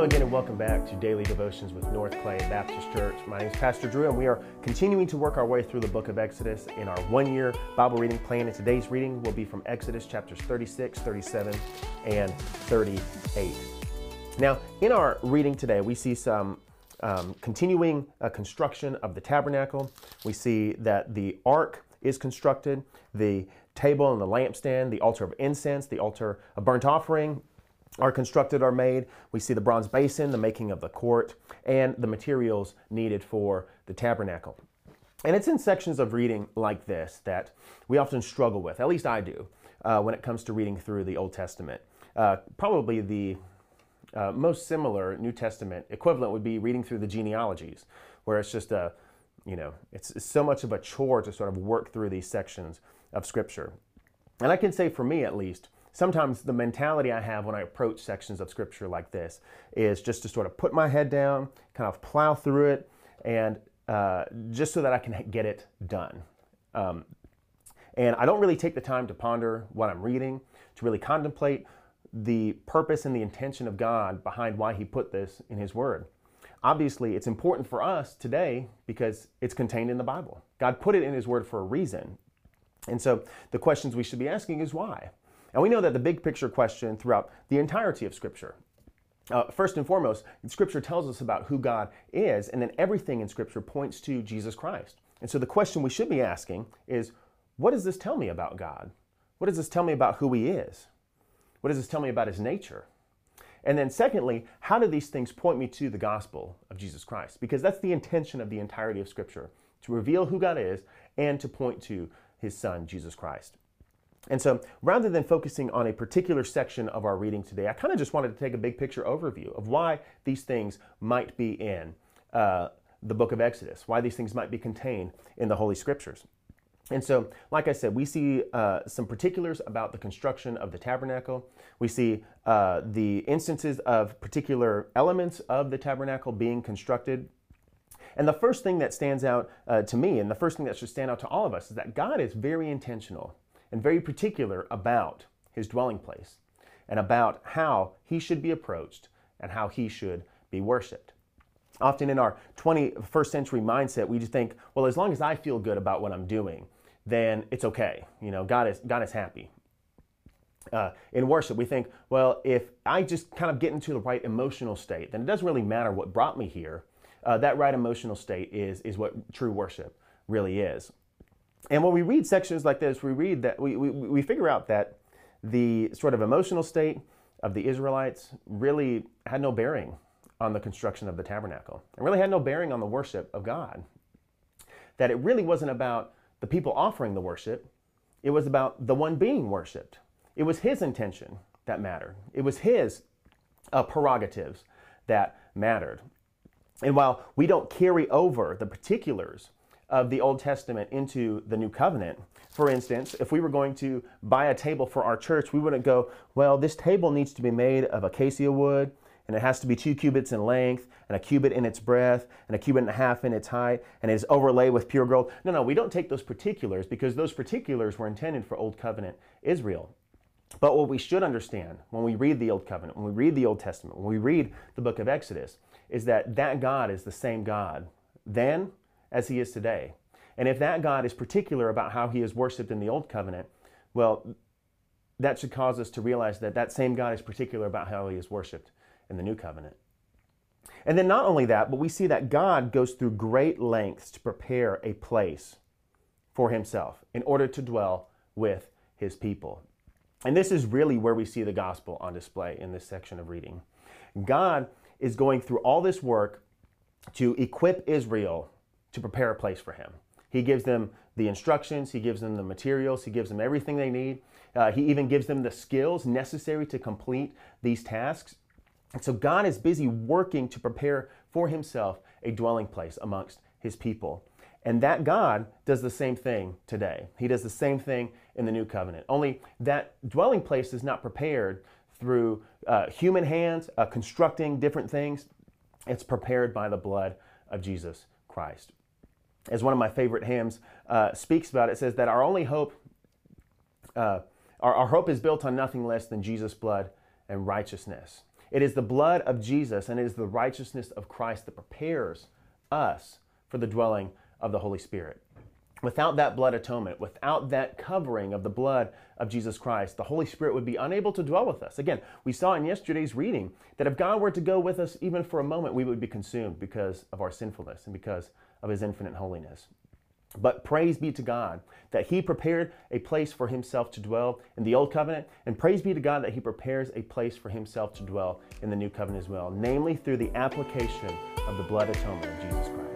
Hello again, and welcome back to Daily Devotions with North Clay Baptist Church. My name is Pastor Drew, and we are continuing to work our way through the book of Exodus in our one year Bible reading plan. And today's reading will be from Exodus chapters 36, 37, and 38. Now, in our reading today, we see some um, continuing uh, construction of the tabernacle. We see that the ark is constructed, the table and the lampstand, the altar of incense, the altar of burnt offering, are constructed are made. We see the bronze basin, the making of the court, and the materials needed for the tabernacle. And it's in sections of reading like this that we often struggle with, at least I do, uh, when it comes to reading through the Old Testament. Uh, probably the uh, most similar New Testament equivalent would be reading through the genealogies, where it's just a, you know, it's, it's so much of a chore to sort of work through these sections of Scripture. And I can say for me at least, sometimes the mentality I have when I approach sections of scripture like this is just to sort of put my head down, kind of plow through it, and uh, just so that I can get it done. Um, and I don't really take the time to ponder what I'm reading, to really contemplate the purpose and the intention of God behind why He put this in His Word. Obviously, it's important for us today because it's contained in the Bible. God put it in His Word for a reason. And so the questions we should be asking is why? And we know that the big picture question throughout the entirety of Scripture uh, first and foremost, Scripture tells us about who God is, and then everything in Scripture points to Jesus Christ. And so the question we should be asking is what does this tell me about God? What does this tell me about who He is? What does this tell me about His nature? And then, secondly, how do these things point me to the gospel of Jesus Christ? Because that's the intention of the entirety of Scripture to reveal who God is and to point to His Son, Jesus Christ. And so rather than focusing on a particular section of our reading today, I kind of just wanted to take a big picture overview of why these things might be in uh, the book of Exodus, why these things might be contained in the Holy Scriptures. And so, like I said, we see uh, some particulars about the construction of the tabernacle. We see uh, the instances of particular elements of the tabernacle being constructed. And the first thing that stands out uh, to me, and the first thing that should stand out to all of us, is that God is very intentional and very particular about his dwelling place and about how he should be approached and how he should be worshiped. Often in our 21st century mindset, we just think, well, as long as I feel good about what I'm doing, then it's okay. You know, God is, God is happy. Uh, in worship, we think, well, if I just kind of get into the right emotional state, then it doesn't really matter what brought me here. Uh, that right emotional state is, is what true worship really is. And when we read sections like this, we read that we, we, we figure out that the sort of emotional state of the Israelites really had no bearing on the construction of the tabernacle. It really had no bearing on the worship of God. That it really wasn't about the people offering the worship, it was about the one being worshiped. It was his intention that mattered, it was his uh, prerogatives that mattered. And while we don't carry over the particulars of the Old Testament into the New Covenant. For instance, if we were going to buy a table for our church, we wouldn't go, well, this table needs to be made of acacia wood, and it has to be two cubits in length, and a cubit in its breadth, and a cubit and a half in its height, and it is overlaid with pure gold. No, no, we don't take those particulars because those particulars were intended for Old Covenant Israel. But what we should understand when we read the Old Covenant, when we read the Old Testament, when we read the book of Exodus, is that that God is the same God then as he is today. And if that God is particular about how he is worshiped in the Old Covenant, well, that should cause us to realize that that same God is particular about how he is worshiped in the New Covenant. And then not only that, but we see that God goes through great lengths to prepare a place for himself in order to dwell with his people. And this is really where we see the gospel on display in this section of reading. God is going through all this work to equip Israel to prepare a place for him. He gives them the instructions, he gives them the materials, he gives them everything they need. Uh, he even gives them the skills necessary to complete these tasks. And so God is busy working to prepare for himself a dwelling place amongst his people. And that God does the same thing today. He does the same thing in the new covenant. Only that dwelling place is not prepared through uh, human hands uh, constructing different things, it's prepared by the blood of Jesus Christ as one of my favorite hymns uh, speaks about, it says that our only hope, uh, our, our hope is built on nothing less than Jesus' blood and righteousness. It is the blood of Jesus and it is the righteousness of Christ that prepares us for the dwelling of the Holy Spirit. Without that blood atonement, without that covering of the blood of Jesus Christ, the Holy Spirit would be unable to dwell with us. Again, we saw in yesterday's reading that if God were to go with us even for a moment, we would be consumed because of our sinfulness and because of his infinite holiness. But praise be to God that He prepared a place for Himself to dwell in the Old Covenant, and praise be to God that He prepares a place for Himself to dwell in the New Covenant as well, namely through the application of the blood atonement of Jesus Christ.